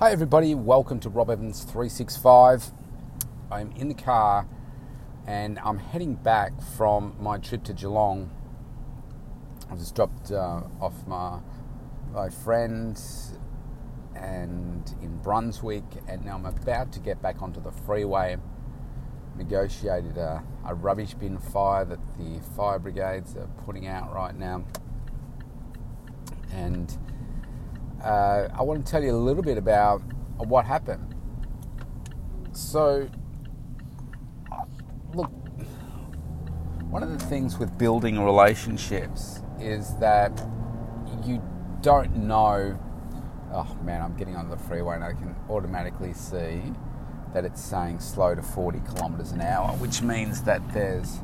Hi, everybody. Welcome to Rob Evans 365. I'm in the car and I'm heading back from my trip to Geelong. I've just dropped uh, off my, my friend and in Brunswick, and now I'm about to get back onto the freeway. Negotiated a, a rubbish bin fire that the fire brigades are putting out right now. And uh, I want to tell you a little bit about what happened. So, look, one of the things with building relationships is that you don't know. Oh man, I'm getting on the freeway and I can automatically see that it's saying slow to 40 kilometers an hour, which means that there's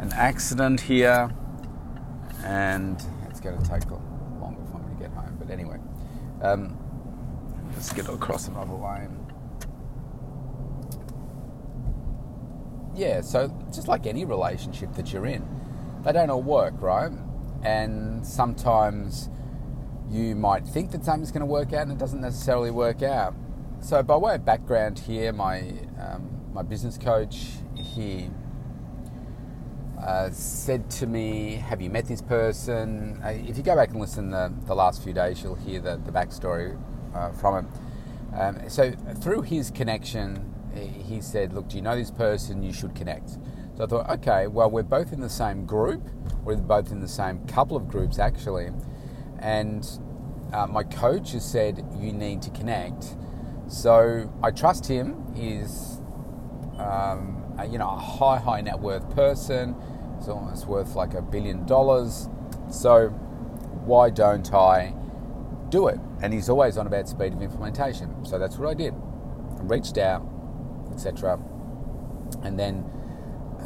an accident here and it's going to take longer for me to get home. But anyway, um, let's get across another lane. Yeah, so just like any relationship that you're in, they don't all work, right? And sometimes you might think that something's going to work out and it doesn't necessarily work out. So, by way of background here, my um, my business coach, he uh, said to me, "Have you met this person?" Uh, if you go back and listen the, the last few days, you'll hear the the backstory uh, from him. Um, so through his connection, he said, "Look, do you know this person? You should connect." So I thought, okay, well, we're both in the same group. We're both in the same couple of groups actually, and uh, my coach has said you need to connect. So I trust him. He's um, you know a high high net worth person. He's almost worth like a billion dollars. So why don't I do it? And he's always on about speed of implementation. So that's what I did. I reached out, etc., and then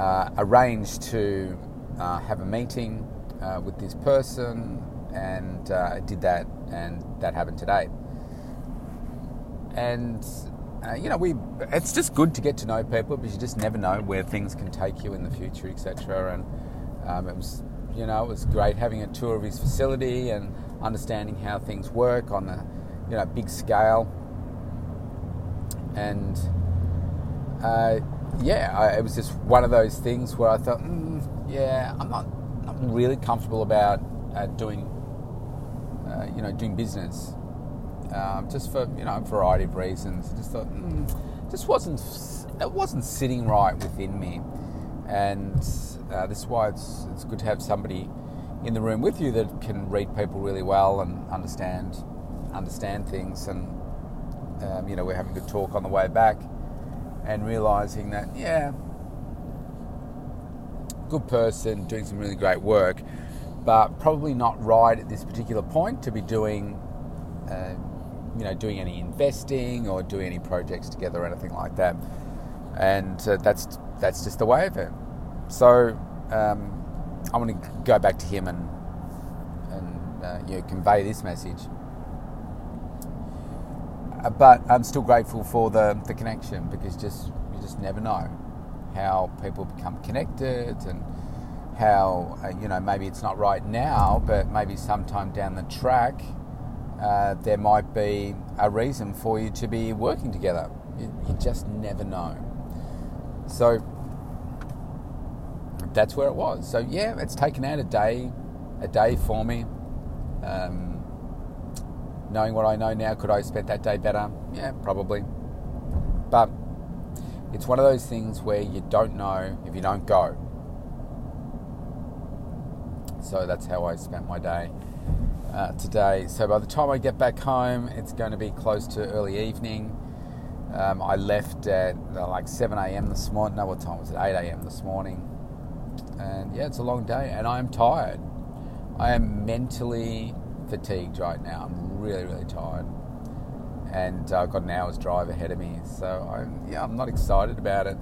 uh, arranged to uh, have a meeting uh, with this person, and uh, did that, and that happened today. And uh, you know, we it's just good to get to know people because you just never know where things can take you in the future, etc. And um, it was, you know, it was great having a tour of his facility and understanding how things work on a, you know, big scale. And uh, yeah, I, it was just one of those things where I thought, mm, yeah, I'm not, not really comfortable about uh, doing, uh, you know, doing business um, just for you know a variety of reasons. I just thought, mm, just wasn't it wasn't sitting right within me, and uh, this is why it's it's good to have somebody in the room with you that can read people really well and understand understand things. And um, you know, we're having a good talk on the way back, and realizing that yeah, good person doing some really great work, but probably not right at this particular point to be doing. Uh, you know, doing any investing or doing any projects together or anything like that. And uh, that's that's just the way of it. So um, I want to go back to him and and uh, you know, convey this message. Uh, but I'm still grateful for the, the connection because just you just never know how people become connected and how uh, you know maybe it's not right now, but maybe sometime down the track uh, there might be a reason for you to be working together. You, you, just never know. So that's where it was. So yeah, it's taken out a day, a day for me. Um, knowing what I know now, could I have spent that day better? Yeah, probably. But it's one of those things where you don't know if you don't go. So that's how I spent my day uh, today. So by the time I get back home, it's going to be close to early evening. Um, I left at uh, like 7 a.m. this morning. No, what time was it? 8 a.m. this morning. And yeah, it's a long day, and I am tired. I am mentally fatigued right now. I'm really, really tired, and I've got an hour's drive ahead of me. So I'm yeah, I'm not excited about it.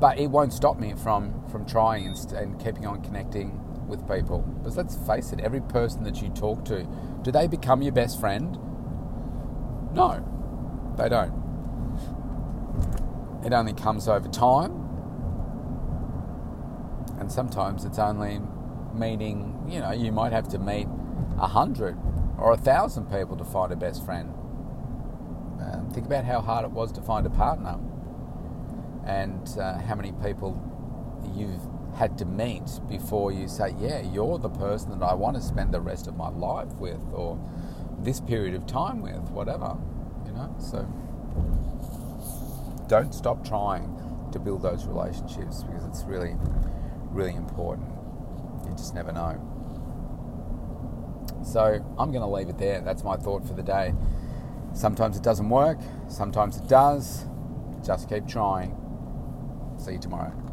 But it won't stop me from from trying and, and keeping on connecting with people. Because let's face it, every person that you talk to, do they become your best friend? No, they don't. It only comes over time. And sometimes it's only meeting, you know, you might have to meet a hundred or a thousand people to find a best friend. Um, think about how hard it was to find a partner and uh, how many people you've had to meet before you say, Yeah, you're the person that I want to spend the rest of my life with, or this period of time with, whatever, you know? So don't stop trying to build those relationships because it's really, really important. You just never know. So I'm going to leave it there. That's my thought for the day. Sometimes it doesn't work, sometimes it does. Just keep trying. See you tomorrow.